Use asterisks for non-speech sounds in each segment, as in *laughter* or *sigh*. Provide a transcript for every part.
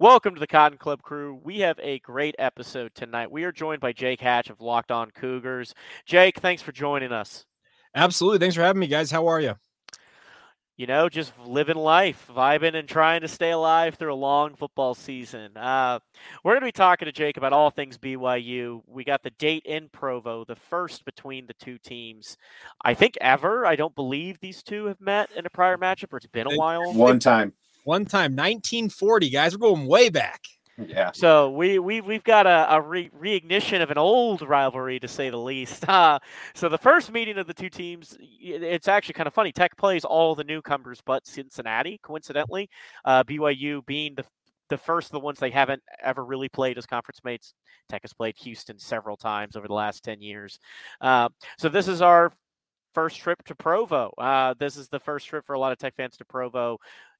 Welcome to the Cotton Club crew. We have a great episode tonight. We are joined by Jake Hatch of Locked On Cougars. Jake, thanks for joining us. Absolutely. Thanks for having me, guys. How are you? You know, just living life, vibing, and trying to stay alive through a long football season. Uh, we're going to be talking to Jake about all things BYU. We got the date in Provo, the first between the two teams. I think ever. I don't believe these two have met in a prior matchup, or it's been a while. One time. One time, 1940, guys. We're going way back. Yeah. So we we we've got a, a re- reignition of an old rivalry to say the least. *laughs* Uh, so the first meeting of the two teams, it's actually kind of funny. Tech plays all the newcomers but Cincinnati, coincidentally. Uh, BYU being the the first of the ones they haven't ever really played as conference mates. Tech has played Houston several times over the last ten years. Uh, so this is our first trip to Provo. Uh, this is the first trip for a lot of Tech fans to Provo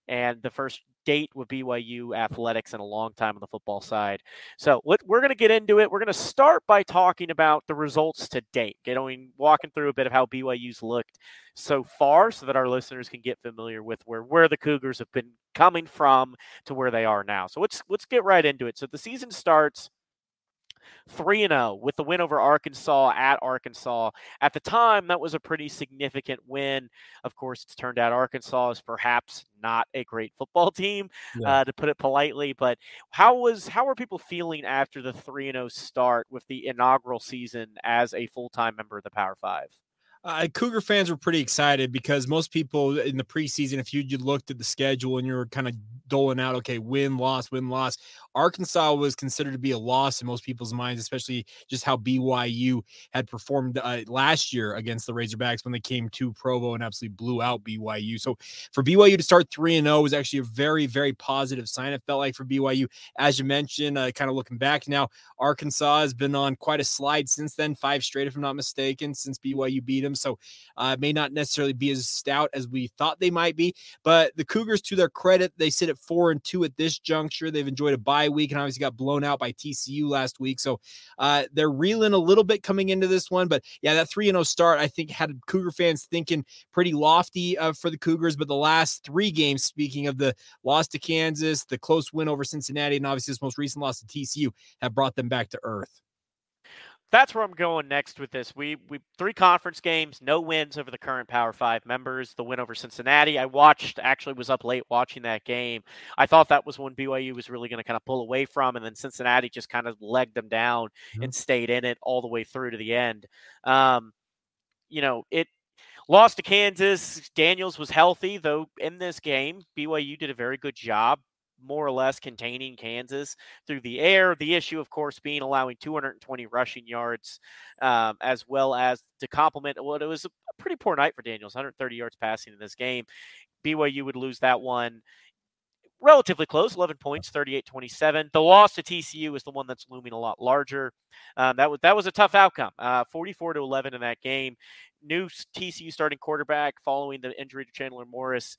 and the first date with BYU athletics in a long time on the football side. So we're going to get into it. We're going to start by talking about the results to date, getting walking through a bit of how BYU's looked so far, so that our listeners can get familiar with where where the Cougars have been coming from to where they are now. So let's let's get right into it. So the season starts 3 0 with the win over Arkansas at Arkansas. At the time, that was a pretty significant win. Of course, it's turned out Arkansas is perhaps not a great football *laughs* team, yeah. uh, to put it politely. But how was how were people feeling after the 3 0 start with the inaugural season as a full time member of the Power Five? Uh, Cougar fans were pretty excited because most people in the preseason, if you, you looked at the schedule and you were kind of doling out, okay, win, loss, win, loss, Arkansas was considered to be a loss in most people's minds, especially just how BYU had performed uh, last year against the Razorbacks when they came to Provo and absolutely blew out BYU. So for BYU to start 3 and 0 was actually a very, very positive sign. It felt like for BYU, as you mentioned, uh, kind of looking back now, Arkansas has been on quite a slide since then, five straight, if I'm not mistaken, since BYU beat them. So uh, may not necessarily be as stout as we thought they might be. But the Cougars, to their credit, they sit at four and two at this juncture. They've enjoyed a bye week and obviously got blown out by TCU last week. So uh, they're reeling a little bit coming into this one. But yeah, that 3 0 start, I think, had Cougar fans thinking pretty lofty uh, for the Cougars. But the last three games, speaking of the loss to Kansas, the close win over Cincinnati, and obviously this most recent loss to TCU, have brought them back to earth that's where I'm going next with this. We we three conference games, no wins over the current Power Five members. The win over Cincinnati, I watched. Actually, was up late watching that game. I thought that was when BYU was really going to kind of pull away from, and then Cincinnati just kind of legged them down mm-hmm. and stayed in it all the way through to the end. Um, you know, it lost to Kansas. Daniels was healthy though in this game. BYU did a very good job more or less containing Kansas through the air. The issue, of course, being allowing 220 rushing yards, um, as well as to complement what it was a pretty poor night for Daniels, 130 yards passing in this game. BYU would lose that one relatively close 11 points 38 27 the loss to tcu is the one that's looming a lot larger um, that was that was a tough outcome uh, 44 to 11 in that game new tcu starting quarterback following the injury to chandler morris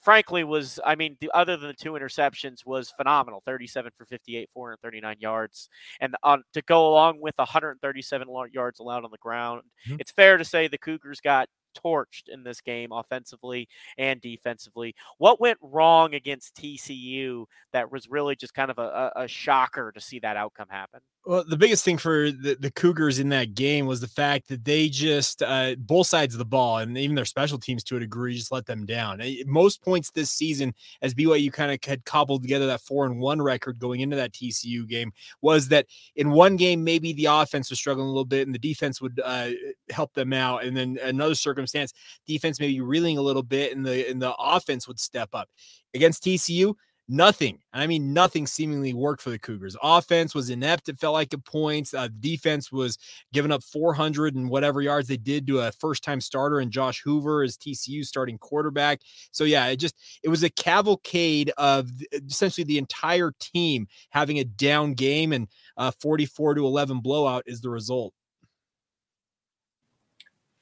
frankly was I mean the other than the two interceptions was phenomenal 37 for 58 439 yards and on to go along with 137 yards allowed on the ground mm-hmm. it's fair to say the Cougars got torched in this game offensively and defensively. What went wrong against TCU that was really just kind of a, a, shocker to see that outcome happen? Well, the biggest thing for the, the Cougars in that game was the fact that they just uh, both sides of the ball and even their special teams to a degree just let them down. Most points this season, as BYU kind of had cobbled together that four and one record going into that TCU game, was that in one game maybe the offense was struggling a little bit and the defense would uh, help them out, and then another circumstance, defense maybe reeling a little bit and the and the offense would step up against TCU nothing. I mean, nothing seemingly worked for the Cougars. Offense was inept. It felt like at points. Uh, defense was giving up 400 and whatever yards they did to a first time starter and Josh Hoover as TCU starting quarterback. So, yeah, it just, it was a cavalcade of essentially the entire team having a down game and uh, 44 to 11 blowout is the result.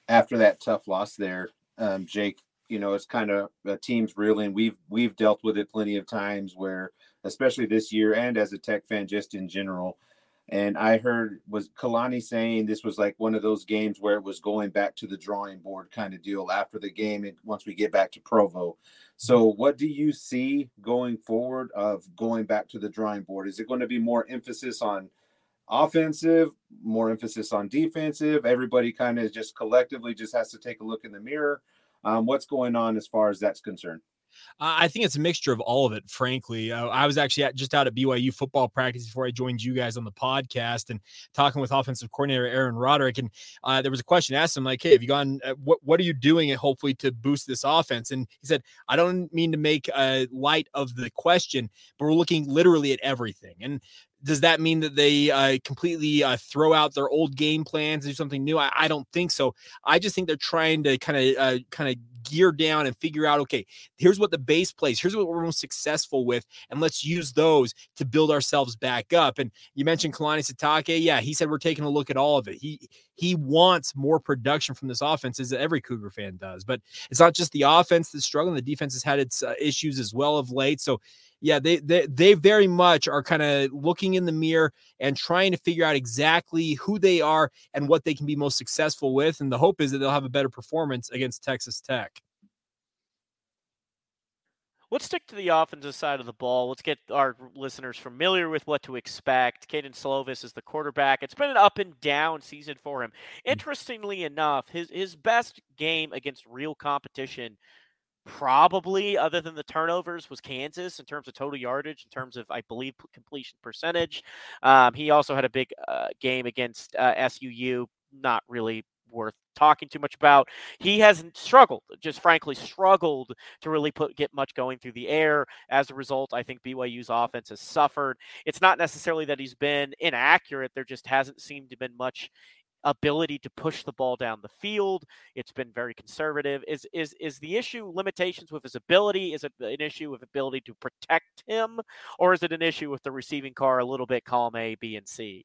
After that tough loss there, um, Jake, you know, it's kind of uh, teams reeling. We've we've dealt with it plenty of times where, especially this year, and as a Tech fan, just in general, And I heard was Kalani saying this was like one of those games where it was going back to the drawing board kind of deal after the game and once we get back to Provo. So what do you see going forward of going back to the drawing board? Is it going to be more emphasis on offensive, more emphasis on defensive? Everybody kind of just collectively just has to take a look in the mirror. Um, what's going on as far as that's concerned? I think it's a mixture of all of it, frankly. Uh, I was actually at, just out at BYU football practice before I joined you guys on the podcast and talking with offensive coordinator Aaron Roderick. And uh, there was a question asked him, like, hey, have you gone, uh, what, what are you doing hopefully to boost this offense? And he said, I don't mean to make a light of the question, but we're looking literally at everything. And does that mean that they uh, completely uh, throw out their old game plans and do something new? I, I, don't think so. I just think they're trying to kind of uh, kind of gear down and figure out, okay, here's what the base plays, here's what we're most successful with, and let's use those to build ourselves back up. And you mentioned Kalani Sitake, yeah, he said we're taking a look at all of it. He he wants more production from this offense, as every Cougar fan does. But it's not just the offense that's struggling; the defense has had its uh, issues as well of late. So yeah, they they they very much are kind of looking in the mirror and trying to figure out exactly who they are and what they can be most successful with. And the hope is that they'll have a better performance against Texas Tech. Let's stick to the offensive side of the ball. Let's get our listeners familiar with what to expect. Kedon Slovis is the quarterback. It's been an up and down season for him. Mm. Interestingly enough, his his best game against real competition probably other than the turnovers was Kansas in terms of total yardage, in terms of I believe completion percentage. Um, he also had a big uh, game against uh, SUU, not really worth talking too much about. He hasn't struggled, just frankly struggled to really put get much going through the air. As a result, I think BYU's offense has suffered. It's not necessarily that he's been inaccurate. There just hasn't seemed to been much ability to push the ball down the field. It's been very conservative. Is is is the issue limitations with his ability? Is it an issue with ability to protect him, or is it an issue with the receiving car a little bit column A, B, and C?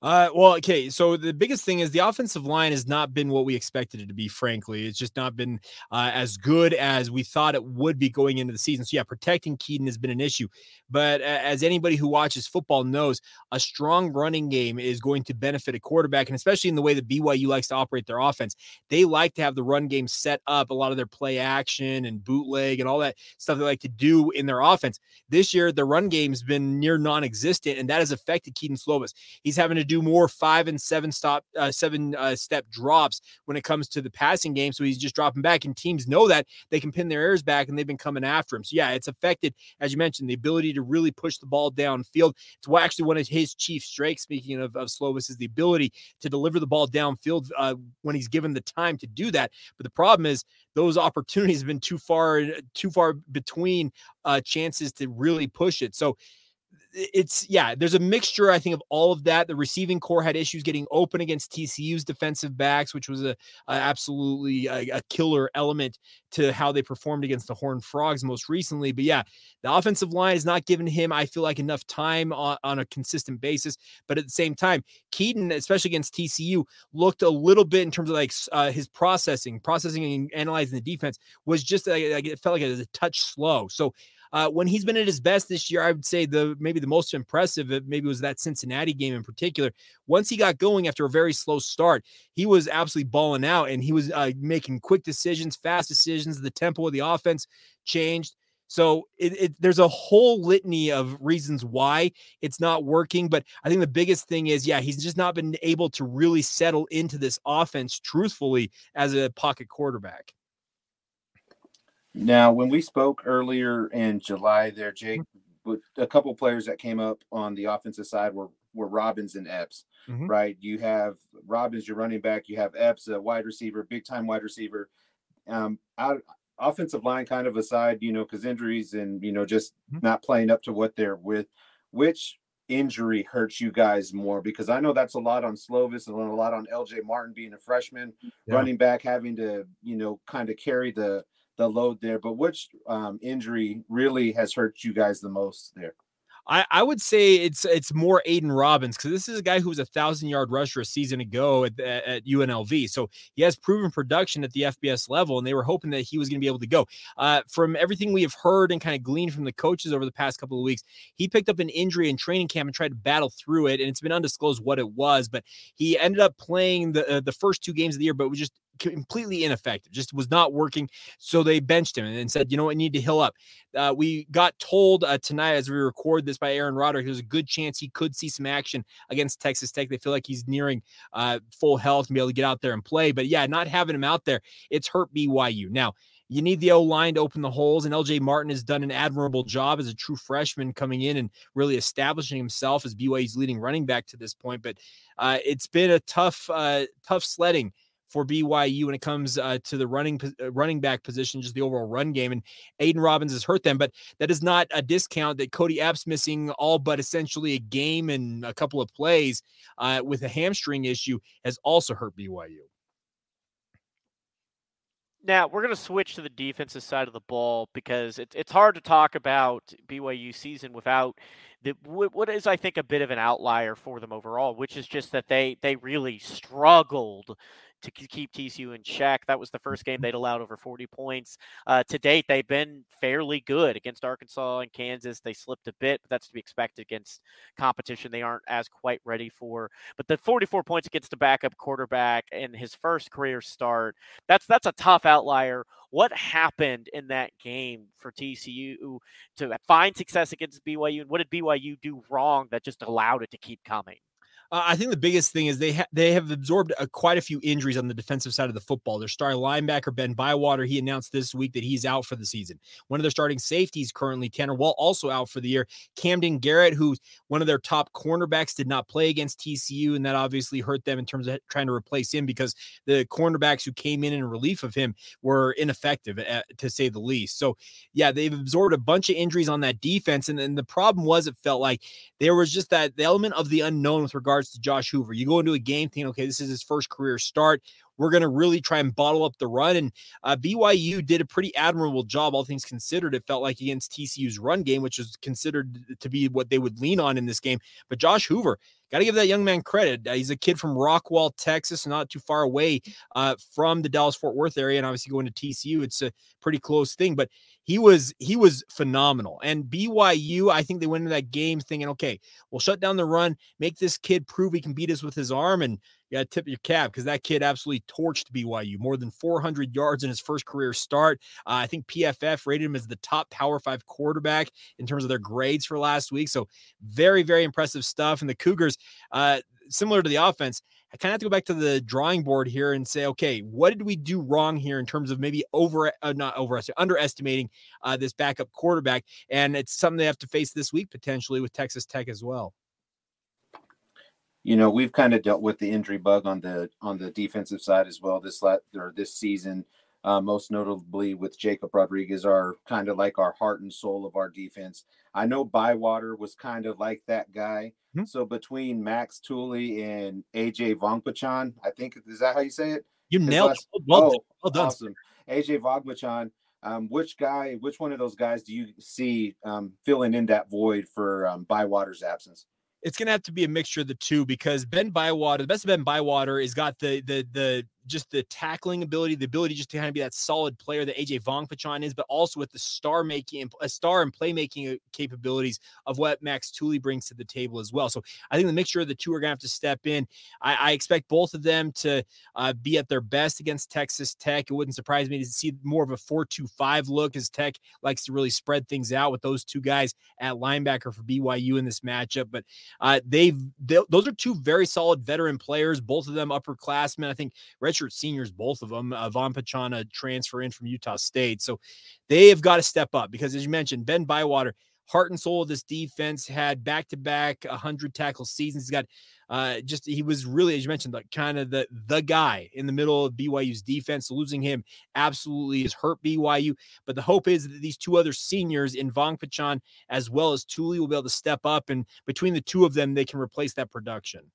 Uh, well, okay. So the biggest thing is the offensive line has not been what we expected it to be. Frankly, it's just not been uh, as good as we thought it would be going into the season. So yeah, protecting Kedon has been an issue. But uh, as anybody who watches football knows, a strong running game is going to benefit a quarterback, and especially in the way that BYU likes to operate their offense, they like to have the run game set up. A lot of their play action and bootleg and all that stuff they like to do in their offense. This year, the run game's been near non-existent, and that has affected Kedon Slovis. He's having to do more five and seven stop, uh, seven uh, step drops when it comes to the passing game. So he's just dropping back, and teams know that they can pin their ears back, and they've been coming after him. So yeah, it's affected, as you mentioned, the ability to really push the ball downfield. It's actually one of his chief strengths. Speaking of, of Slovis, is the ability to deliver the ball downfield uh, when he's given the time to do that. But the problem is those opportunities have been too far, too far between uh, chances to really push it. So it's yeah, there's a mixture, I think, of all of that. The receiving corps had issues getting open against TCU's defensive backs, which was a, a absolutely a, a, killer element to how they performed against the Horned Frogs most recently. But yeah, the offensive line has not given him, I feel like, enough time on, on a consistent basis. But at the same time, Kedon, especially against TCU, looked a little bit in terms of like uh, his processing, processing and analyzing the defense was just like, it felt like it was a touch slow. So uh, when he's been at his best this year, I would say the maybe the most impressive maybe was that Cincinnati game in particular. Once he got going after a very slow start, he was absolutely balling out and he was uh, making quick decisions, fast decisions. The tempo of the offense changed. So it, it, there's a whole litany of reasons why it's not working. But I think the biggest thing is, yeah, he's just not been able to really settle into this offense truthfully as a pocket quarterback. Now, when we spoke earlier in July, there, Jake, mm-hmm. with a couple players that came up on the offensive side were were Robbins and Epps, mm-hmm. right? You have Robbins, your running back. You have Epps, a wide receiver, big time wide receiver. Um, out offensive line kind of aside, you know, because injuries and you know just mm-hmm. not playing up to what they're with. Which injury hurts you guys more? Because I know that's a lot on Slovis and a lot on LJ Martin being a freshman, yeah. running back having to you know kind of carry the the load there. But which um, injury really has hurt you guys the most there? I, I would say it's it's more Aidan Robbins because this is a guy who was a thousand yard rusher a season ago at, at UNLV. So he has proven production at the FBS level, and they were hoping that he was going to be able to go. Uh, from everything we have heard and kind of gleaned from the coaches over the past couple of weeks, he picked up an injury in training camp and tried to battle through it, and it's been undisclosed what it was. But he ended up playing the uh, the first two games of the year, but was just completely ineffective, just was not working. So they benched him and said, you know what, I need to heal up. Uh, we got told uh, tonight as we record this by Aaron Roderick, there's a good chance he could see some action against Texas Tech. They feel like he's nearing uh, full health and be able to get out there and play. But yeah, not having him out there, it's hurt BYU. Now, you need the O line to open the holes, and LJ Martin has done an admirable job as a true freshman coming in and really establishing himself as BYU's leading running back to this point. But uh, it's been a tough, uh, tough sledding for BYU when it comes uh, to the running uh, running back position, just the overall run game. And Aidan Robbins has hurt them, but that is not a discount that Kody Epps missing all but essentially a game and a couple of plays uh, with a hamstring issue has also hurt BYU. Now we're going to switch to the defensive side of the ball because it's it's hard to talk about BYU season without the what is I think a bit of an outlier for them overall, which is just that they they really struggled to keep TCU in check. That was the first game mm-hmm. they'd allowed over 40 points. Uh, to date, they've been fairly good against Arkansas and Kansas. They slipped a bit, but that's to be expected against competition they aren't as quite ready for. But the 44 points against the backup quarterback in his first career start, that's that's a tough outlier. What happened in that game for TCU to find success against BYU? And what did BYU do wrong that just allowed it to keep coming? Uh, I think the biggest thing is they ha- they have absorbed uh, quite a few injuries on the defensive side of the football. Their starting linebacker Ben Bywater he announced this week that he's out for the season. One of their starting safeties currently Tanner Wall also out for the year. Kamden Garrett, who's one of their top cornerbacks, did not play against TCU, and that obviously hurt them in terms of trying to replace him because the cornerbacks who came in in relief of him were ineffective at, to say the least. So yeah, they've absorbed a bunch of injuries on that defense, and, and the problem was it felt like there was just that the element of the unknown with regard regards to Josh Hoover. You go into a game thinking, okay, this is his first career start. We're going to really try and bottle up the run. And uh, BYU did a pretty admirable job, all things considered. It felt like against TCU's run game, which was considered to be what they would lean on in this game. But Josh Hoover, got to give that young man credit. Uh, he's a kid from Rockwall, Texas, not too far away uh, from the Dallas Fort Worth area, and obviously going to TCU, it's a pretty close thing. But he was he was phenomenal. And BYU, I think they went into that game thinking, okay, we'll shut down the run, make this kid prove he can beat us with his arm, and you got to tip your cap because that kid absolutely torched BYU. More than 400 yards in his first career start. Uh, I think PFF rated him as the top Power Five quarterback in terms of their grades for last week. So very very impressive stuff. And the Cougars, uh, similar to the offense, I kind of have to go back to the drawing board here and say, okay, what did we do wrong here in terms of maybe over, uh, not over, underestimating uh, this backup quarterback? And it's something they have to face this week potentially with Texas Tech as well. You know, we've kind of dealt with the injury bug on the on the defensive side as well this last or this season. Uh, most notably with Jacob Rodriguez, are kind of like our heart and soul of our defense. I know Bywater was kind of like that guy. Mm-hmm. So between Max Tooley and AJ Vongphachanh, I think is that how you say it? You His nailed last, it. Well, oh, well done. Awesome. AJ Vongphachanh. Um, which guy, which one of those guys do you see um, filling in that void for um, Bywater's absence? It's gonna have to be a mixture of the two because Ben Bywater, the best of Ben Bywater, is got the the the just the tackling ability, the ability just to kind of be that solid player that AJ Vongphachanh is, but also with the star making, a star and playmaking uh, capabilities of what Max Tooley brings to the table as well. So I think the mixture of the two are going to have to step in. I, I expect both of them to uh, be at their best against Texas Tech. It wouldn't surprise me to see more of a 4 2 5 look as Tech likes to really spread things out with those two guys at linebacker for BYU in this matchup. But uh, they've, they, those are two very solid veteran players, both of them upperclassmen. I think redshirt seniors, both of them. Uh, Vongphachanh transfer in from Utah State. So they have got to step up because, as you mentioned, Ben Bywater, heart and soul of this defense, had back to back 100 tackle seasons. He's got uh, just he was really, as you mentioned, like kind of the the guy in the middle of BYU's defense. Losing him absolutely has hurt BYU. But the hope is that these two other seniors in Vongphachanh as well as Tooley will be able to step up, and between the two of them, they can replace that production.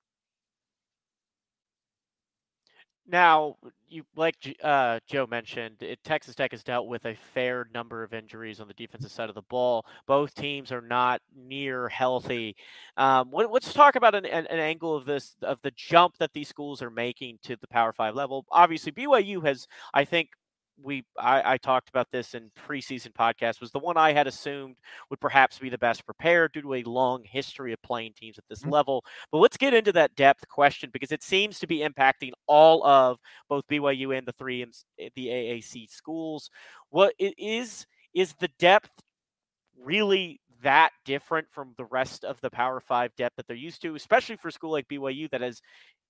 Now, you like uh, Joe mentioned, it, Texas Tech has dealt with a fair number of injuries on the defensive side of the ball. Both teams are not near healthy. Um, let, us talk about an, an, an, angle of this of the jump that these schools are making to the Power Five level. Obviously, BYU has, I think, we I, I, talked about this in preseason podcast was the one I had assumed would perhaps be the best prepared due to a long history of playing teams at this mm-hmm. level. But let's get into that depth question because it seems to be impacting all of both BYU and the three eh, the AAC schools. What it is is the depth really that different from the rest of the Power Five depth that they're used to, especially for a school like BYU that has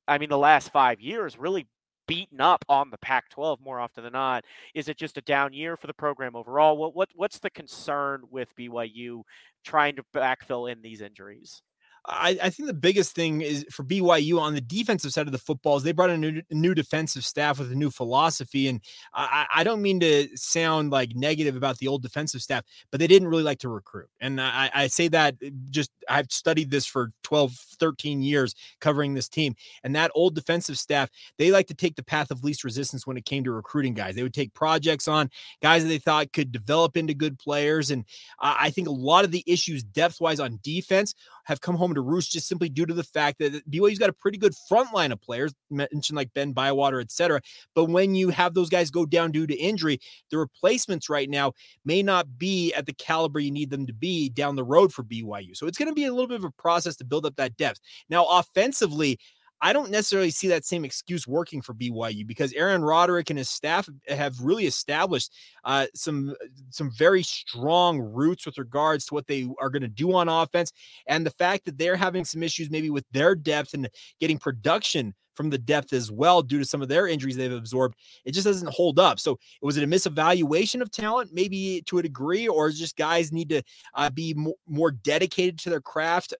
I mean, the last five years really beaten up on the Pac-12 more often than not? Is it just a down year for the program overall? What what what's the concern with BYU trying to backfill in these injuries? I, I, think the biggest thing is for BYU on the defensive side of the football is they brought a new, a new defensive staff with a new philosophy. And I, I, don't mean to sound like negative about the old defensive staff, but they didn't really like to recruit. And I, I say that eh, just I've studied this for 12, 13 years covering this team. And that old defensive staff, they like to take the path of least resistance when it came to recruiting guys. They would take projects on guys that they thought could develop into good players. And I think a lot of the issues depth wise on defense have come home to roost just simply due to the fact that uh, BYU's got a pretty good front line of players, mentioned like Ben Bywater, et cetera. But when you have those guys go down due to injury, the replacements right now may not be at the caliber you need them to be down the road for BYU. So it's going to be a little bit of a process to build up that depth. Now, offensively, I don't necessarily see that same excuse working for BYU because Aaron Roderick and his staff have really established uh, some some very strong roots with regards to what they are going to do on offense, and the fact that they're having some issues maybe with their depth and getting production from the depth as well due to some of their injuries they've absorbed. It just doesn't hold up. So was it a misevaluation of talent, maybe to a degree, or just guys need to uh, be more, more dedicated to their craft?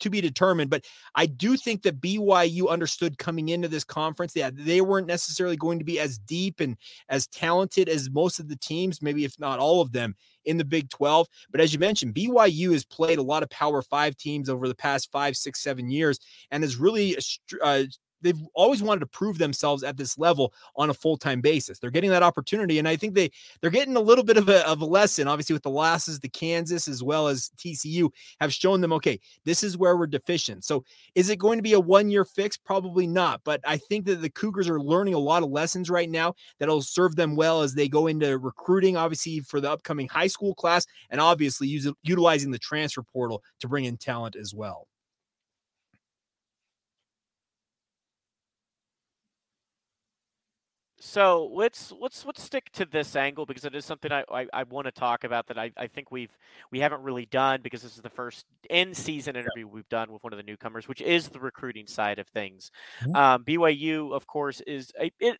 To be determined. But I do think that BYU understood coming into this conference that they weren't necessarily going to be as deep and as talented as most of the teams, maybe if not all of them in the Big 12. But as you mentioned, BYU has played a lot of Power Five teams over the past five, six, seven years and has really uh, they've always wanted to prove themselves at this level on a full-time basis. They're getting that opportunity, and I think they they're getting a little bit of a, of a lesson. Obviously, with the losses to Kansas as well as TCU have shown them, okay, this is where we're deficient. So, is it going to be a one-year fix? Probably not. But I think that the Cougars are learning a lot of lessons right now that'll serve them well as they go into recruiting, obviously for the upcoming high school class, and obviously use, utilizing the transfer portal to bring in talent as well. So let's let's let's stick to this angle because it is something I, I, I want to talk about that I, I think we've we haven't really done because this is the first in season interview we've done with one of the newcomers, which is the recruiting side of things. Mm-hmm. Um, BYU, of course, is a, it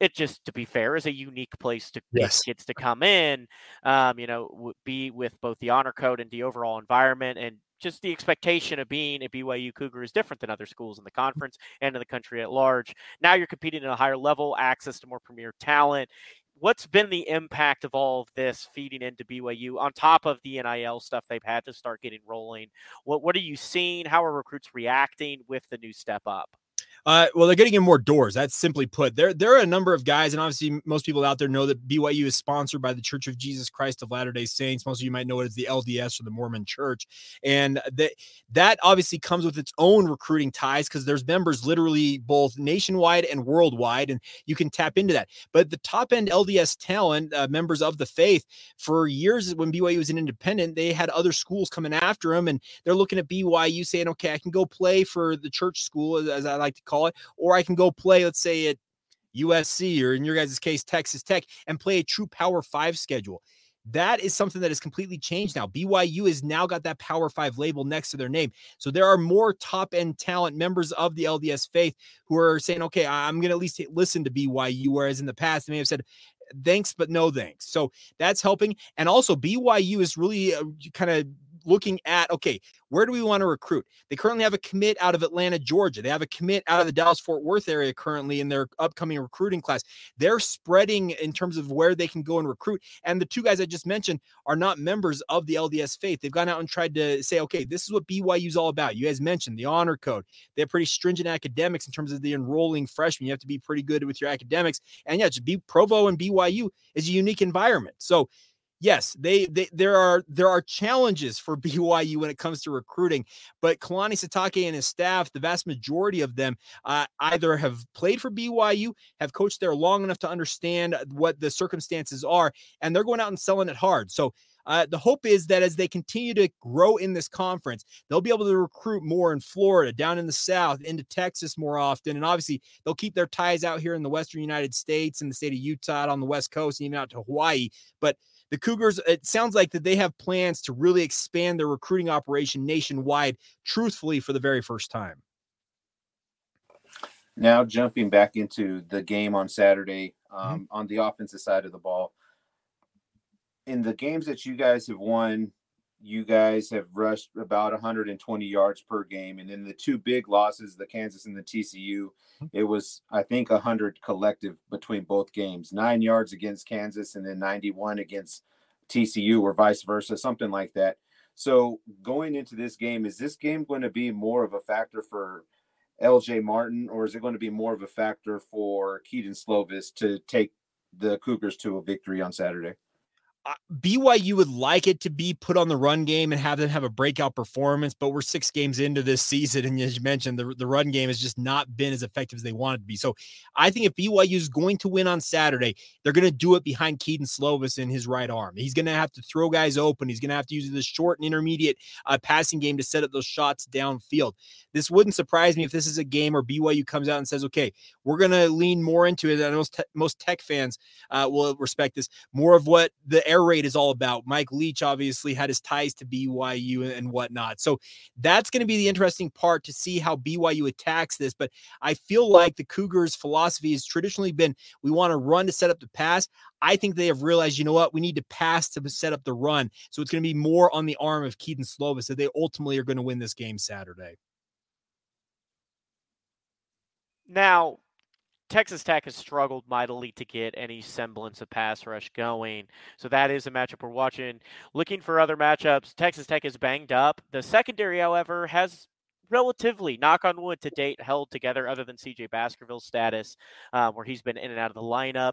it just to be fair is a unique place to yes. get kids to come in um, you know be with both the honor code and the overall environment and just the expectation of being a BYU Cougar is different than other schools in the conference and in the country at large. Now you're competing at a higher level, access to more premier talent. What's been the impact of all of this feeding into BYU on top of the NIL stuff they've had to start getting rolling? What what are you seeing? How are recruits reacting with the new step up? Uh, well, they're getting in more doors. That's simply put. There, there are a number of guys, and obviously, most people out there know that BYU is sponsored by the Church of Jesus Christ of Latter Day Saints. Most of you might know it as the LDS or the Mormon Church, and that that obviously comes with its own recruiting ties because there's members literally both nationwide and worldwide, and you can tap into that. But the top end LDS talent, uh, members of the faith, for years when BYU was an independent, they had other schools coming after them, and they're looking at BYU saying, "Okay, I can go play for the church school, as I like to." Call it, or I can go play, let's say at USC or in your guys' case, Texas Tech, and play a true Power Five schedule. That is something that has completely changed now. BYU has now got that Power Five label next to their name. So there are more top end talent members of the LDS faith who are saying, okay, I'm going to at least listen to BYU. Whereas in the past, they may have said, thanks, but no thanks. So that's helping. And also, BYU is really uh, kind of looking at okay, where do we want to recruit? They currently have a commit out of Atlanta, Georgia. They have a commit out of the Dallas Fort Worth area currently in their upcoming recruiting class. They're spreading in terms of where they can go and recruit. And the two guys I just mentioned are not members of the LDS faith. They've gone out and tried to say, okay, this is what BYU is all about. You guys mentioned the honor code. They have pretty stringent academics in terms of the enrolling freshmen. You have to be pretty good with your academics. And yeah, just be Provo and BYU is a unique environment. So yes, they, they there are there are challenges for *laughs* BYU when it comes to recruiting, but Kalani Sitake and his staff, the vast majority of them, uh, either have played for BYU, have coached there long enough to understand what the circumstances are, and they're going out and selling it hard. So. Uh, the hope is that as they continue to grow in this conference, they'll be able to recruit more in Florida, down in the South, into Texas more often. And obviously, they'll keep their ties out here in the Western United States and the state of Utah on the West Coast and even out to Hawaii. But the Cougars, it sounds like that they have plans to really expand their recruiting operation nationwide, truthfully, for the very first time. Now, jumping back into the game on Saturday mm-hmm. um, mm-hmm. on the offensive side of the ball, in the games that you guys have won, you guys have rushed about 120 yards per game. And in the two big losses, the Kansas and the TCU, mm-hmm. it was, I think, 100 collective between both games nine yards against Kansas and then 91 against TCU or vice versa, something like that. So going into this game, is this game going to be more of a factor for LJ Martin or is it going to be more of a factor for Kedon Slovis to take the Cougars to a victory on Saturday? BYU would like it to be put on the run game and have them have a breakout performance, but we're six games into this season. And as you mentioned, the, the run game has just not been as effective as they wanted to be. So I think if BYU is going to win on Saturday, they're going to do it behind Kedon Slovis in his right arm. He's going to have to throw guys open. He's going to have to use the short and intermediate uh, passing game to set up those shots downfield. This wouldn't surprise me if this is a game where BYU comes out and says, okay, we're going to lean more into it. And most, te- most tech fans uh, will respect this more of what the air raid is all about. Mike Leach obviously had his ties to BYU and whatnot. So that's going to be the interesting part to see how BYU attacks this. But I feel like the Cougars' philosophy has traditionally been we want to run to set up the pass. I think they have realized, you know what, we need to pass to set up the run. So it's going to be more on the arm of Kedon Slovis that they ultimately are going to win this game Saturday. Now, Texas Tech has struggled mightily to get any semblance of pass rush going. So that is a matchup we're watching. Looking for other matchups, Texas Tech is banged up. The secondary, however, has relatively, knock on wood, to date held together, other than CJ Baskerville's status, um, where he's been in and out of the lineup.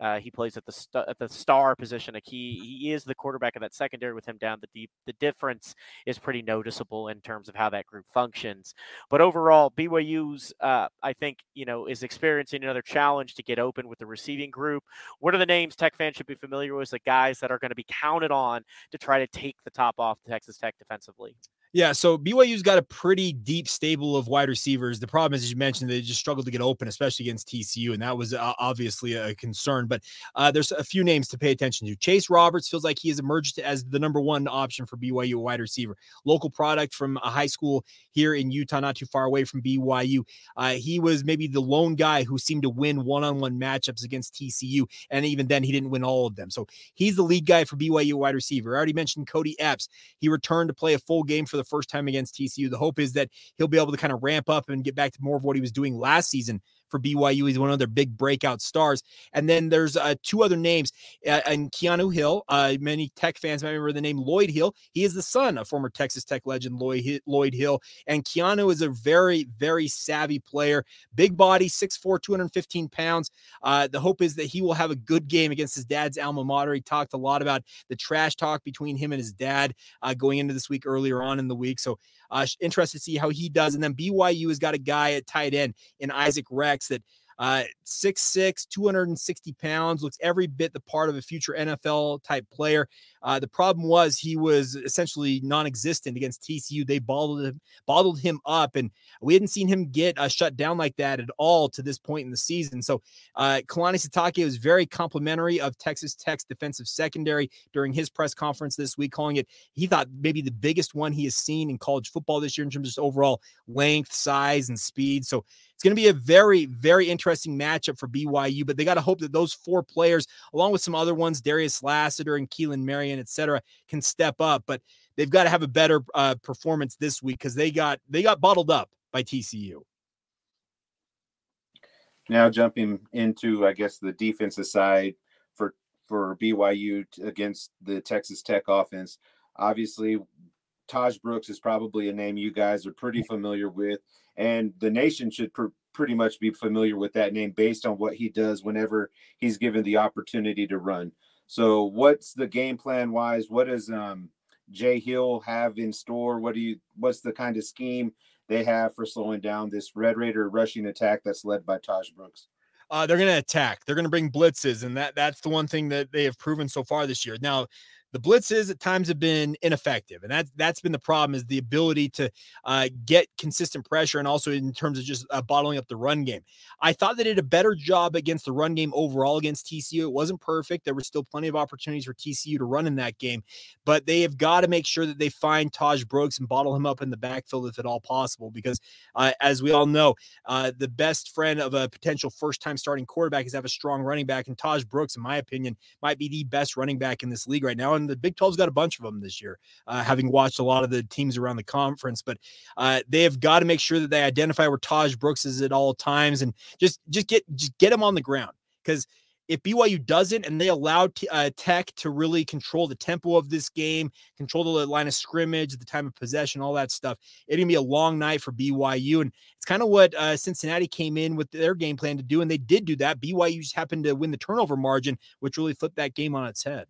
Uh, he plays at the st- at the star position. Like he he is the quarterback of that secondary with him down the deep. The difference is pretty noticeable in terms of how that group functions. But overall, BYU's uh, I think you know is experiencing another challenge to get open with the receiving group. What are the names Tech fans should be familiar with? The guys that are going to be counted on to try to take the top off Texas Tech defensively. Yeah, so BYU's got a pretty deep stable of wide receivers. The problem is, as you mentioned, they just struggled to get open, especially against TCU, and that was uh, obviously a concern. But uh, there's a few names to pay attention to. Chase Roberts feels like he has emerged as the number one option for BYU wide receiver. Local product from a high school here in Utah, not too far away from BYU. Uh, he was maybe the lone guy who seemed to win one-on-one matchups against TCU, and even then, he didn't win all of them. So he's the lead guy for BYU wide receiver. I already mentioned Kody Epps. He returned to play a full game for the first time against TCU. The hope is that he'll be able to kind of ramp up and get back to more of what he was doing last season for BYU. He's one of their big breakout stars. And then there's uh, two other names, uh, and Keanu Hill. Uh, many Tech fans might remember the name Lloyd Hill. He is the son of former Texas Tech legend Lloyd Lloyd Hill. And Keanu is a very very savvy player, big body, 6'4", 215 pounds. Uh, the hope is that he will have a good game against his dad's alma mater. He talked a lot about the trash talk between him and his dad uh, going into this week earlier on in the week. So uh, interested to see how he does. And then BYU has got a guy at tight end in Isaac Rex that uh, 6'6, 260 pounds, looks every bit the part of a future NFL type player. Uh, the problem was he was essentially non-existent against TCU. They bottled him, bottled him up, and we hadn't seen him get uh, shut down like that at all to this point in the season. So uh, Kalani Sitake was very complimentary of Texas Tech's defensive secondary during his press conference this week, calling it he thought maybe the biggest one he has seen in college football this year in terms of overall length, size, and speed. So it's going to be a very, very interesting matchup for BYU, but they got to hope that those four players, along with some other ones, Darius Lassiter and Keelan Marion, et cetera, can step up. But they've got to have a better uh, performance this week because they got they got bottled up by TCU. Now jumping into I guess the defensive side for for BYU against the Texas Tech offense. Obviously, Tahj Brooks is probably a name you guys are pretty familiar with, and the nation should pr- pretty much be familiar with that name based on what he does whenever he's given the opportunity to run. So, what's the game plan wise? What does um, Jay Hill have in store? What do you? What's the kind of scheme they have for slowing down this Red Raider rushing attack that's led by Tahj Brooks? Uh, they're going to attack. They're going to bring blitzes, and that that's the one thing that they have proven so far this year. Now, the blitzes at times have been ineffective, and that's that's been the problem is the ability to uh, get consistent pressure, and also in terms of just uh, bottling up the run game. I thought they did a better job against the run game overall against TCU. It wasn't perfect. There were still plenty of opportunities for TCU to run in that game, but they have got to make sure that they find Tahj Brooks and bottle him up in the backfield if at all possible. Because uh, as we all know, uh, the best friend of a potential first-time starting quarterback is have a strong running back, and Tahj Brooks, in my opinion, might be the best running back in this league right now and the Big 12's got a bunch of them this year, uh, having watched a lot of the teams around the conference. But uh, they have got to make sure that they identify where Tahj Brooks is at all times and just just get just get him on the ground because if BYU doesn't and they allow t- uh, Tech to really control the tempo of this game, control the line of scrimmage, the time of possession, all that stuff, it's gonna be a long night for BYU. And it's kind of what uh, Cincinnati came in with their game plan to do, and they did do that. BYU just happened to win the turnover margin, which really flipped that game on its head.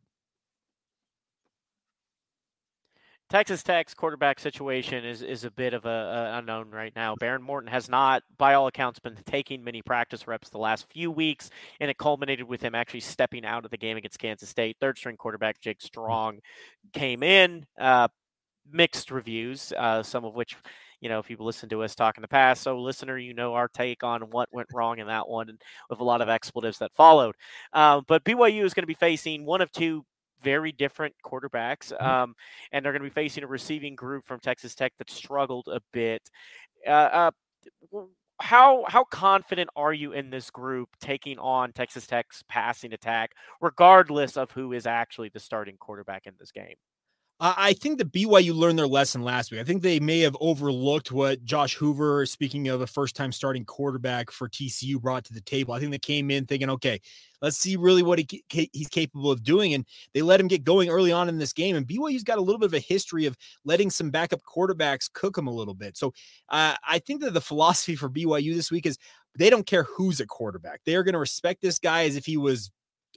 Texas Tech's quarterback situation is is a bit of a, a, unknown right now. Behren Morton has not, by all accounts, been taking many practice reps the last few weeks, and it culminated with him actually stepping out of the game against Kansas State. Third string quarterback Jake Strong came in, uh, mixed reviews, uh, some of which. You know, if you've listened to us talk in the past, so listener, you know our take on what went wrong in that one, and with a lot of expletives that followed. Um, but BYU is going to be facing one of two very different quarterbacks, mm-hmm. um, and they're going to be facing a receiving group from Texas Tech that struggled a bit. Uh, uh, how how confident are you in this group taking on Texas Tech's passing attack, regardless of who is actually the starting quarterback in this game? I think the BYU learned their lesson last week. I think they may have overlooked what Josh Hoover, speaking of a first time starting quarterback for TCU, brought to the table. I think they came in thinking, okay, let's see really what he, he's capable of doing. And they let him get going early on in this game. And BYU's got a little bit of a history of letting some backup quarterbacks cook him a little bit. So uh, I think that the philosophy for BYU this week is they don't care who's a quarterback. They are going to respect this guy as if he was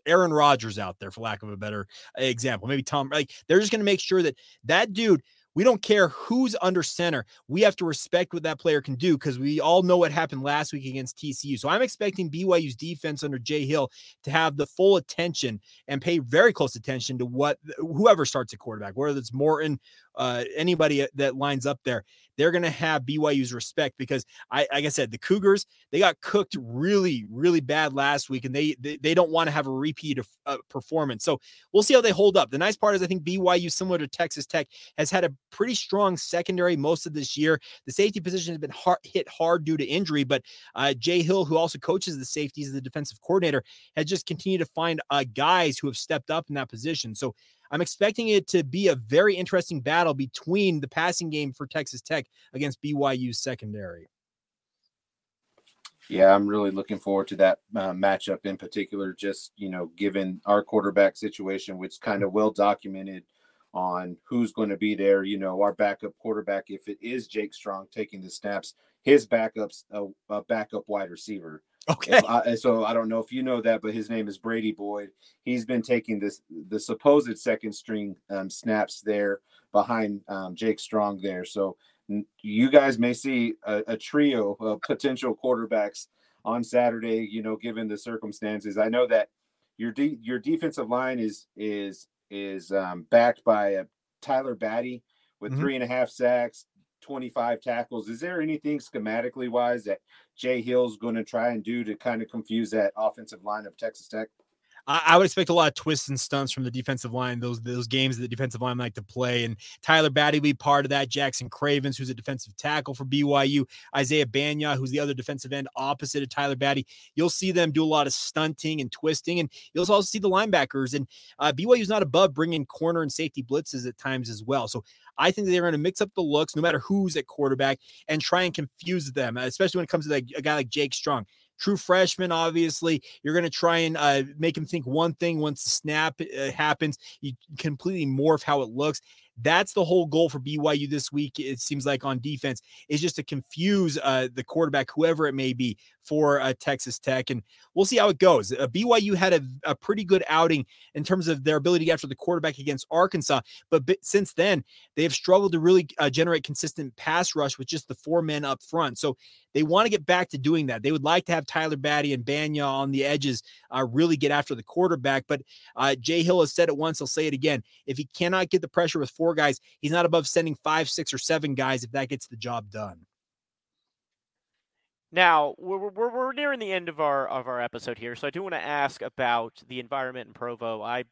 Aaron Rodgers out there, for lack of a better example. Maybe Tom, like they're just going to make sure that that dude we don't care who's under center. We have to respect what that player can do because we all know what happened last week against TCU. So I'm expecting BYU's defense under Jay Hill to have the full attention and pay very close attention to what whoever starts a quarterback, whether it's Morton, uh, anybody that lines up there, they're going to have BYU's respect because I, like I said, the Cougars they got cooked really, really bad last week, and they they, they don't want to have a repeat of uh, performance. So we'll see how they hold up. The nice part is I think BYU, similar to Texas Tech, has had a pretty strong secondary most of this year. The safety position has been hard, hit hard due to injury, but uh, Jay Hill, who also coaches the safeties, the defensive coordinator, has just continued to find uh, guys who have stepped up in that position. So I'm expecting it to be a very interesting battle between the passing game for Texas Tech against BYU's secondary. Yeah, I'm really looking forward to that uh, matchup in particular. Just you know, given our quarterback situation, which kind of well documented on who's going to be there. You know, our backup quarterback, if it is Jake Strong taking the snaps, his backup's a, a backup wide receiver. *laughs* Okay. I, so I don't know if you know that, but his name is Brady Boyd. He's been taking this the supposed second string um, snaps there behind um, Jake Strong there. So you guys may see a, a trio of potential quarterbacks on Saturday. You know, given the circumstances, I know that your de- your defensive line is is is um, backed by a Tyler Batty with mm-hmm. three and a half sacks, 25 tackles. Is there anything schematically wise that Jay Hill's going to try and do to kind of confuse that offensive line of Texas Tech? I, I, would expect a lot of twists and stunts from the defensive line. Those those games that the defensive line like to play, and Tyler Batty will be part of that. Jackson Cravens, who's a defensive tackle for BYU, Isaiah Bagnah, who's the other defensive end opposite of Tyler Batty. You'll see them do a lot of stunting and twisting, and you'll also see the linebackers. And uh, BYU's not above bringing corner and safety blitzes at times as well. So I think they're going to mix up the looks, no matter who's at quarterback, and try and confuse them, especially when it comes to a guy like Jake Strong true freshman, obviously. You're going to try and uh, make him think one thing once the snap uh, happens. You completely morph how it looks. That's the whole goal for BYU this week. It seems like on defense is just to confuse uh, the quarterback, whoever it may be, for uh, Texas Tech, and we'll see how it goes. Uh, BYU had a, a, pretty good outing in terms of their ability to get after the quarterback against Arkansas, but since then they have struggled to really uh, generate consistent pass rush with just the four men up front. So they want to get back to doing that. They would like to have Tyler Batty and Bagnah on the edges uh, really get after the quarterback. But uh, Jay Hill has said it once, he'll say it again. If he cannot get the pressure with four guys, he's not above sending five, six, or seven guys if that gets the job done. Now we're, we're, we're nearing the end of our of our episode here, so I do want to ask about the environment in Provo. I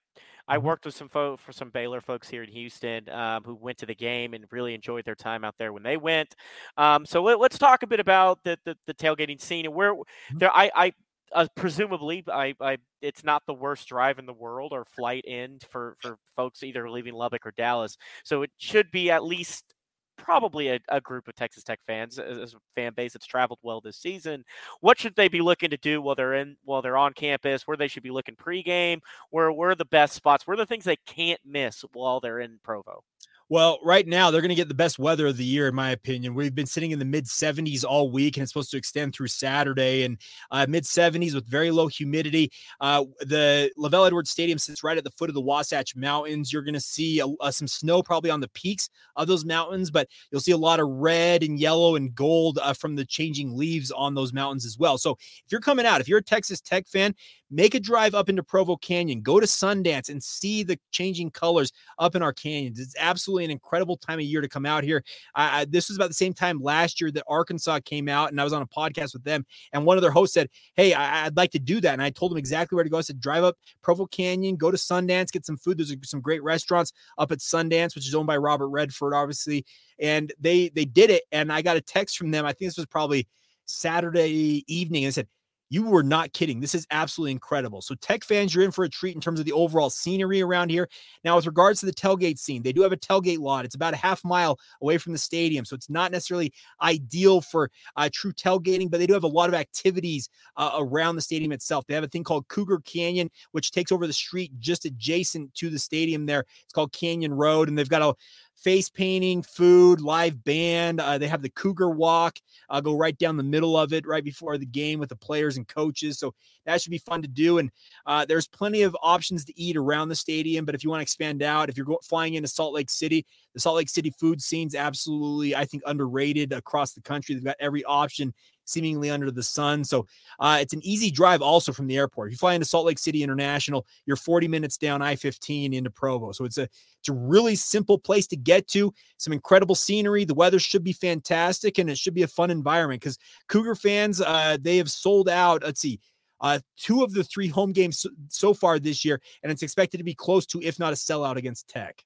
I mm-hmm. worked with some folks for some Baylor folks here in Houston um, who went to the game and really enjoyed their time out there when they went. Um, so let, us talk a bit about the, the, the tailgating scene and where mm-hmm. there. I, I uh, presumably I, I it's not the worst drive in the world or flight in for for folks either leaving Lubbock or Dallas. So it should be at least probably a, a, group of Texas Tech fans, as a fan base that's traveled well this season. What should they be looking to do while they're in while they're on campus? Where they should be looking pregame? Where where are the best spots? Where are the things they can't miss while they're in Provo? Well, right now they're going to get the best weather of the year, in my opinion. We've been sitting in the mid 70s all week, and it's supposed to extend through Saturday. And uh, mid 70s with very low humidity. Uh, the LaVell Edwards Stadium sits right at the foot of the Wasatch Mountains. You're going to see a, some snow probably on the peaks of those mountains, but you'll see a lot of red and yellow and gold uh, from the changing leaves on those mountains as well. So if you're coming out, if you're a Texas Tech fan, make a drive up into Provo Canyon, go to Sundance and see the changing colors up in our canyons. It's absolutely an incredible time of year to come out here. I, I, this was about the same time last year that Arkansas came out, and I was on a podcast with them, and one of their hosts said, "Hey, I, would like to do that," and I told them exactly where to go. I said, "Drive up Provo Canyon, go to Sundance, get some food. There's some great restaurants up at Sundance, which is owned by Robert Redford, obviously." And they they did it, and I got a text from them. I think this was probably Saturday evening, and said, you were not kidding. This is absolutely incredible. So, Tech fans, you're in for a treat in terms of the overall scenery around here. Now, with regards to the tailgate scene, they do have a tailgate lot. It's about a half mile away from the stadium. So, it's not necessarily ideal for uh, true tailgating, but they do have a lot of activities uh, around the stadium itself. They have a thing called Cougar Canyon, which takes over the street just adjacent to the stadium there. It's called Canyon Road, and they've got a face painting, food, live band. Uh, they have the Cougar Walk. I'll go right down the middle of it right before the game with the players and coaches. So that should be fun to do. And uh, there's plenty of options to eat around the stadium. But if you want to expand out, if you're go- flying into Salt Lake City, the Salt Lake City food scene's absolutely, I think, underrated across the country. They've got every option seemingly under the sun. So uh, it's an easy drive also from the airport. If you fly into Salt Lake City International, you're 40 minutes down I-15 into Provo. So it's a it's a really simple place to get to. Some incredible scenery. The weather should be fantastic, and it should be a fun environment because Cougar fans uh, they have sold out. Let's see. Uh, two of the three home games so, so far this year, and it's expected to be close to, if not a sellout against Tech.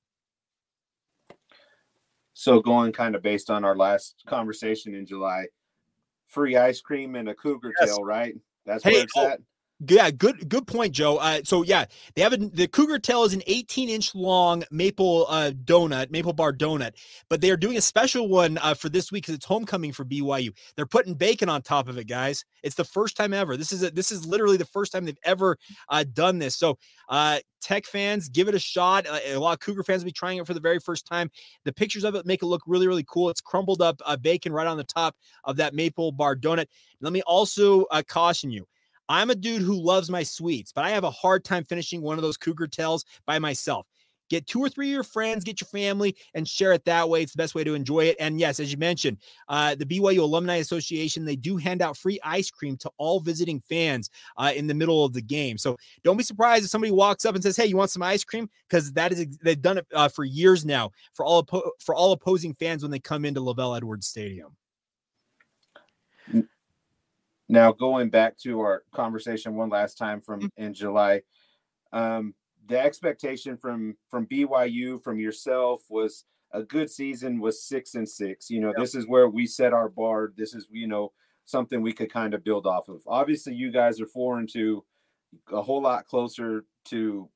So, going kind of based on our last conversation in July, free ice cream and a cougar yes. tail, right? That's hey, where it's oh, at. Yeah, good good point, Joe. Uh, so yeah, they have a, the Cougar Tail is an 18 inch long maple uh, donut, maple bar donut, but they are doing a special one uh, for this week because it's homecoming for BYU. They're putting bacon on top of it, guys. It's the first time ever. This is a, this is literally the first time they've ever uh, done this. So uh, Tech fans, give it a shot. Uh, a lot of Cougar fans will be trying it for the very first time. The pictures of it make it look really really cool. It's crumbled up bacon right on the top of that maple bar donut. Let me also caution you I'm a dude who loves my sweets, but I have a hard time finishing one of those cougar tails by myself. Get two or three of your friends, get your family, and share it that way. It's the best way to enjoy it. And yes, as you mentioned, uh, the BYU Alumni Association, they do hand out free ice cream to all visiting fans uh, in the middle of the game. So don't be surprised if somebody walks up and says, "Hey, you want some ice cream?" Because that is they've done it uh, for years now for all for all opposing fans when they come into LaVell Edwards Stadium. Now, going back to our conversation one last time from mm-hmm. in July, Um, the expectation from from BYU from yourself was a good season was six and six. You know, yep. this is where we set our bar. This is you know something we could kind of build off of. Obviously, you guys are four and two, a whole lot closer to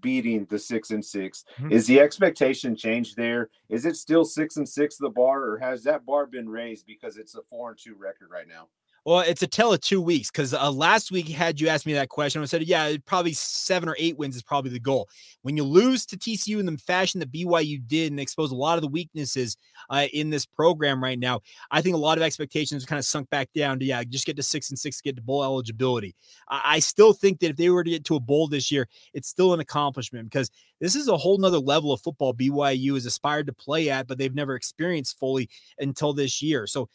beating the six and 6 mm-hmm. Is the expectation changed there? Is it still six and six the bar, or has that bar been raised because it's a four and two record right now? Well, it's a tell of two weeks because uh, last week had you asked me that question, I said, yeah, probably seven or eight wins is probably the goal. When you lose to TCU in the fashion that BYU did and expose a lot of the weaknesses uh, in this program right now, I think a lot of expectations kind of sunk back down to yeah, just get to six and six, get to bowl eligibility. I, I still think that if they were to get to a bowl this year, it's still an accomplishment because this is a whole nother level of football BYU has aspired to play at, but they've never experienced fully until this year. So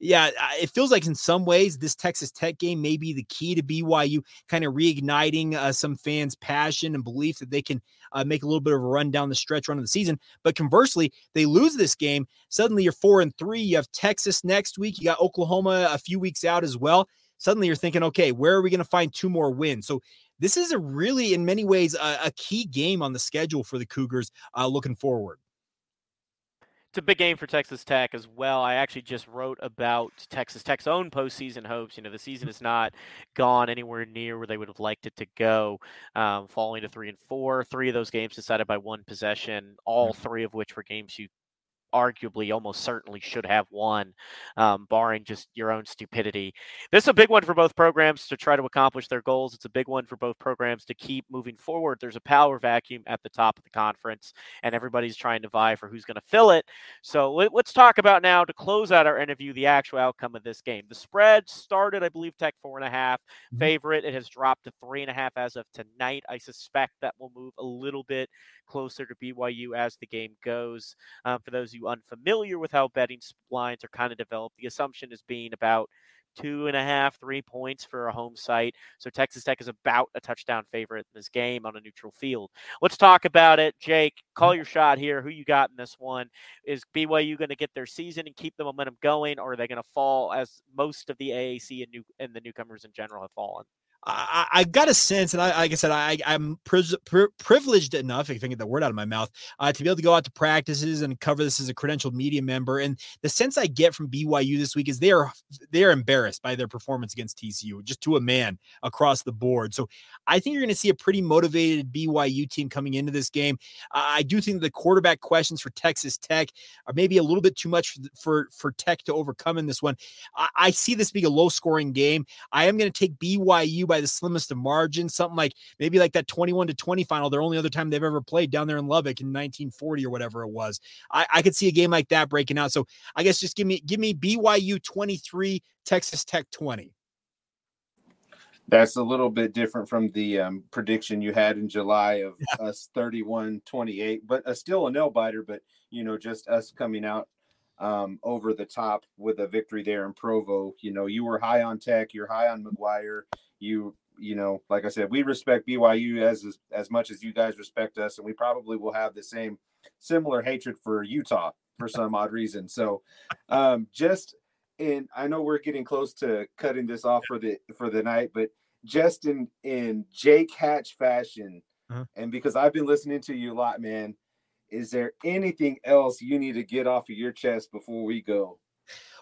yeah, it feels like in some ways this Texas Tech game may be the key to BYU kind of reigniting uh, some fans' passion and belief that they can uh, make a little bit of a run down the stretch run of the season. But conversely, they lose this game. Suddenly you're four and three. You have Texas next week. You got Oklahoma a few weeks out as well. Suddenly you're thinking, okay, where are we going to find two more wins? So this is a really, in many ways, a, a key game on the schedule for the Cougars uh, looking forward a big game for Texas Tech as well. I actually just wrote about Texas Tech's own postseason hopes. You know, the season is not gone anywhere near where they would have liked it to go, um, falling to three and four. Three of those games decided by one possession, all three of which were games you arguably almost certainly should have won, um, barring just your own stupidity. This is a big one for both programs to try to accomplish their goals. It's a big one for both programs to keep moving forward. There's a power vacuum at the top of the conference, and everybody's trying to vie for who's going to fill it. So let, us talk about now to close out our interview the actual outcome of this game. The spread started, I believe, Tech four and a half mm-hmm. favorite. It has dropped to three and a half as of tonight. I suspect that will move a little bit closer to BYU as the game goes. Um, for those you unfamiliar with how betting lines are kind of developed, the assumption is being about two and a half, three points for a home site. So Texas Tech is about a touchdown favorite in this game on a neutral field. Let's talk about it. Jake, call your *laughs* shot here. Who you got in this one? Is BYU going to get their season and keep the momentum going, or are they going to fall as most of the AAC and new and the newcomers in general have fallen? I, I, got a sense, and I, like I said, I, I'm pri- pri- privileged enough, if I can get the word out of my mouth, uh, to be able to go out to practices and cover this as a credentialed media member. And the sense I get from BYU this week is they are they are embarrassed by their performance against TCU, just to a man across the board. So I think you're going to see a pretty motivated BYU team coming into this game. Uh, I do think the quarterback questions for Texas Tech are maybe a little bit too much for for, for Tech to overcome in this one. I, I see this being a low scoring game. I am going to take BYU by the slimmest of margins, something like maybe like that 21 to 20 final, their only other time they've ever played down there in Lubbock in 1940 or whatever it was. I, I could see a game like that breaking out. So I guess just give me give me BYU 23, Texas Tech 20. That's a little bit different from the um, prediction you had in July of yeah. *laughs* us 31 28, but uh, still a nail biter. But, you know, just us coming out um, over the top with a victory there in Provo. You know, you were high on Tech, you're high on McGuire. You, you know, like I said, we respect BYU as as much as you guys respect us, and we probably will have the same similar hatred for Utah for some odd reason. So, um, just in, I know we're getting close to cutting this off for the for the night, but just in in Jake Hatch fashion, uh-huh. and because I've been listening to you a lot, man is there anything else you need to get off of your chest before we go?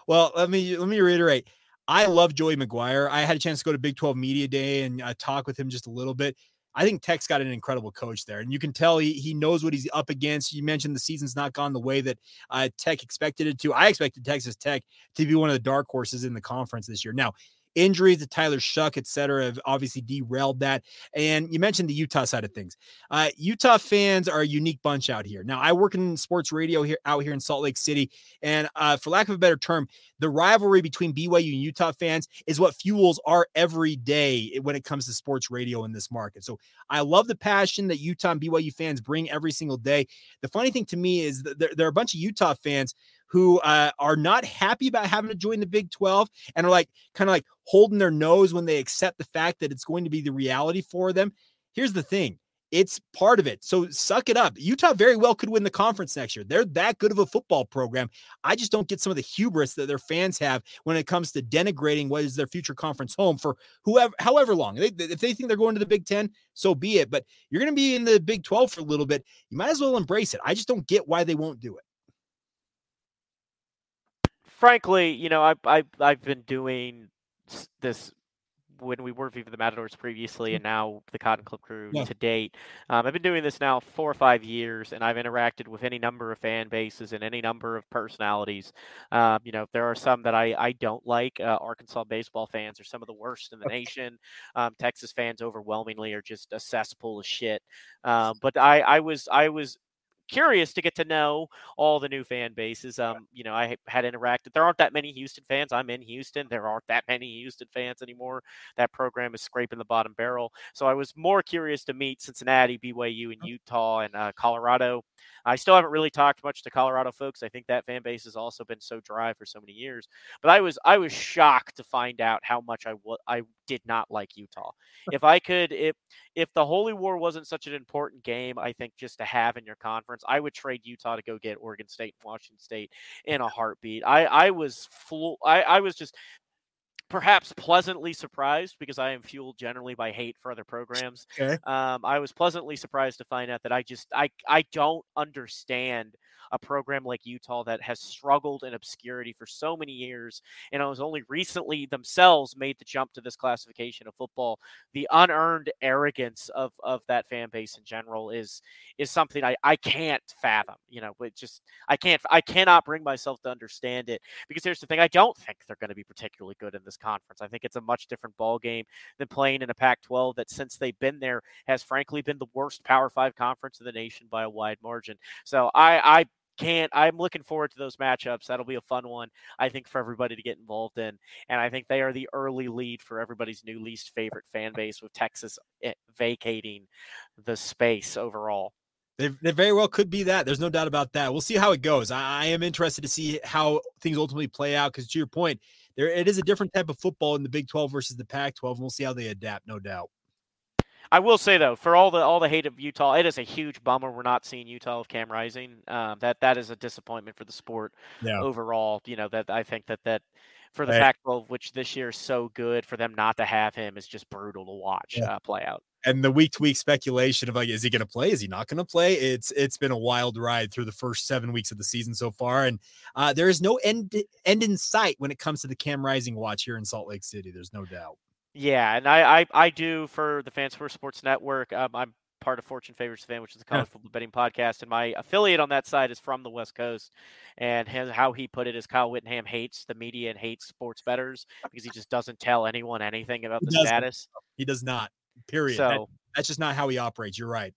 Well, let me let me reiterate. I love Joey McGuire. I had a chance to go to Big 12 Media Day and uh, talk with him just a little bit. I think Tech's got an incredible coach there, and you can tell he he knows what he's up against. You mentioned the season's not gone the way that uh, Tech expected it to. I expected Texas Tech to be one of the dark horses in the conference this year. Now, Injuries to Tyler Shough, et cetera, have obviously derailed that. And you mentioned the Utah side of things. Uh, Utah fans are a unique bunch out here. Now, I work in sports radio here out here in Salt Lake City, and uh, for lack of a better term, the rivalry between BYU and Utah fans is what fuels our every day when it comes to sports radio in this market. So I love the passion that Utah and BYU fans bring every single day. The funny thing to me is there are a bunch of Utah fans who uh, are not happy about having to join the Big 12 and are like kind of like holding their nose when they accept the fact that it's going to be the reality for them. Here's the thing it's part of it. So suck it up. Utah very well could win the conference next year. They're that good of a football program. I just don't get some of the hubris that their fans have when it comes to denigrating what is their future conference home for whoever, however long. They, if they think they're going to the Big Ten, so be it. But you're going to be in the Big 12 for a little bit. You might as well embrace it. I just don't get why they won't do it. Frankly, you know, I, I I've been doing this when we were Viva the Matadors previously and now the Cotton Club crew yeah. to date. Um, I've been doing this now four or five years, and I've interacted with any number of fan bases and any number of personalities. Um, you know, there are some that I, I don't like. Uh, Arkansas baseball fans are some of the worst in the nation. Um, Texas fans overwhelmingly are just a cesspool of shit. Um, but I, I was I was curious to get to know all the new fan bases. Um, you know, I had interacted. There aren't that many Houston fans. I'm in Houston. There aren't that many Houston fans anymore. That program is scraping the bottom barrel. So I was more curious to meet Cincinnati, BYU, and Utah and uh, Colorado. I still haven't really talked much to Colorado folks. I think that fan base has also been so dry for so many years. But I was I was shocked to find out how much I w- I did not like Utah. *laughs* if I could, if if the Holy War wasn't such an important game, I think just to have in your conference, I would trade Utah to go get Oregon State and Washington State in a heartbeat. I I was full. I I was just perhaps pleasantly surprised because I am fueled generally by hate for other programs. Okay. Um, I was pleasantly surprised to find out that I just I I don't understand a program like Utah that has struggled in obscurity for so many years and was only recently themselves made the jump to this classification of football. The unearned arrogance of of that fan base in general is is something I, I can't fathom. You know, it just I can't I cannot bring myself to understand it because here's the thing I don't think they're going to be particularly good in this conference. I think it's a much different ball game than playing in a Pac-12 that since they've been there has frankly been the worst Power Five conference in the nation by a wide margin. So I I can't i'm looking forward to those matchups that'll be a fun one i think for everybody to get involved in and i think they are the early lead for everybody's new least favorite fan base with texas eh, vacating the space overall they, they very well could be that. There's no doubt about that. We'll see how it goes. I, I am interested to see how things ultimately play out because, to your point, there it is a different type of football in the Big 12 versus the Pac 12. And we'll see how they adapt, no doubt. I will say though, for all the all the hate of Utah, it is a huge bummer we're not seeing Utah with Cam Rising. Um, that that is a disappointment for the sport yeah. overall. You know that I think that that for the right. Pac-12, which this year is so good, for them not to have him is just brutal to watch yeah. uh, play out. And the week to week speculation of like, is he going to play? Is he not going to play? It's it's been a wild ride through the first seven weeks of the season so far, and uh, there is no end end in sight when it comes to the Cam Rising watch here in Salt Lake City. There's no doubt. Yeah, and I, I, I do for the Fans First Sports Network. Um, I'm part of Fortune Favors Fan, which is a college football betting podcast, and my affiliate on that side is from the West Coast. And his, how he put it is Kyle Whittingham hates the media and hates sports bettors because he just doesn't tell anyone anything about he the status. He does not. Period. So that, that's just not how he operates. You're right.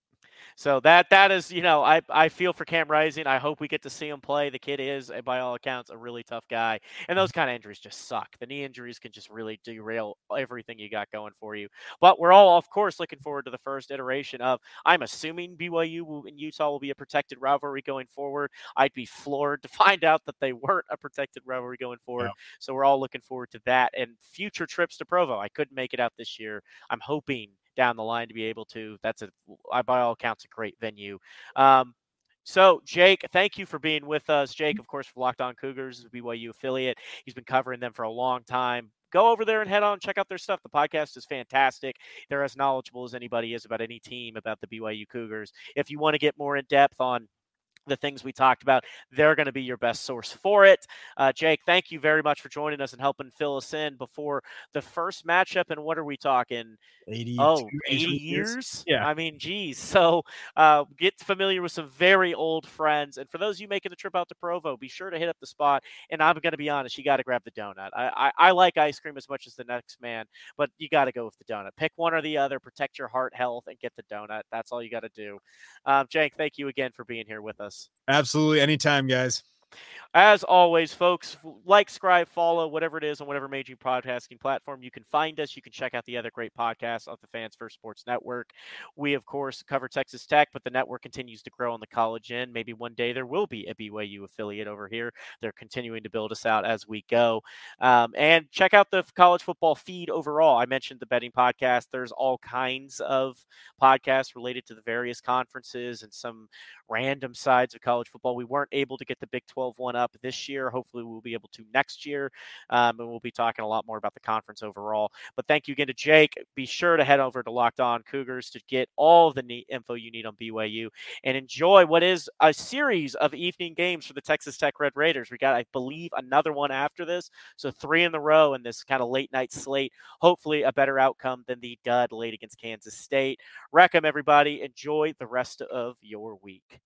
So that that is, you know, I I feel for Cam Rising. I hope we get to see him play. The kid is, eh, by all accounts, a really tough guy, and those kind of injuries just suck. The knee injuries can just really derail everything you got going for you. But we're all, of course, looking forward to the first iteration of. I'm assuming BYU will, and Utah will be a protected rivalry going forward. I'd be floored to *laughs* find out that they weren't a protected rivalry going forward. Yeah. So we're all looking forward to that and future trips to Provo. I couldn't make it out this year. I'm hoping down the line to be able to. That's a by all accounts a great venue. Um, so, Jake, thank you for being with us. Jake, of course, for Locked On Cougars, BYU affiliate. He's been covering them for a long time. Go over there and head on, check out their stuff. The podcast is fantastic. They're as knowledgeable as anybody is about any team about the BYU Cougars. If you want to get more in depth on the things we talked about, they're going to be your best source for it. Uh, Jake, thank you very much for joining us and helping fill us in before the first matchup. And what are we talking? 80, oh, 80 years? years? Yeah. I mean, geez. So uh, get familiar with some very old friends. And for those of you making the trip out to Provo, be sure to hit up the spot. And I'm going to be honest, you got to grab the donut. I, I, I, like ice cream as much as the next man, but you got to go with the donut. Pick one or the other, protect your heart health, and get the donut. That's all you got to do. Um, Jake, thank you again for being here with us. Absolutely. Anytime, guys. as always, folks, like, subscribe, follow, whatever it is on whatever major podcasting platform you can find us. You can check out the other great podcasts on the Fans First Sports Network. We, of course, cover Texas Tech, but the network continues to grow on the college end. Maybe one day there will be a BYU affiliate over here. They're continuing to build us out as we go. Um, and check out the college football feed overall. I mentioned the betting podcast. There's all kinds of podcasts related to the various conferences and some random sides of college football. We weren't able to get the Big 12 one up this year. Hopefully, we'll be able to next year. Um, and we'll be talking a lot more about the conference overall. But thank you again to Jake. Be sure to head over to Locked On Cougars to get all the info you need on BYU and enjoy what is a series of evening games for the Texas Tech Red Raiders. We got, I believe, another one after this. So three in the row in this kind of late night slate. Hopefully, a better outcome than the dud late against Kansas State. Wreck 'em, everybody. Enjoy the rest of your week.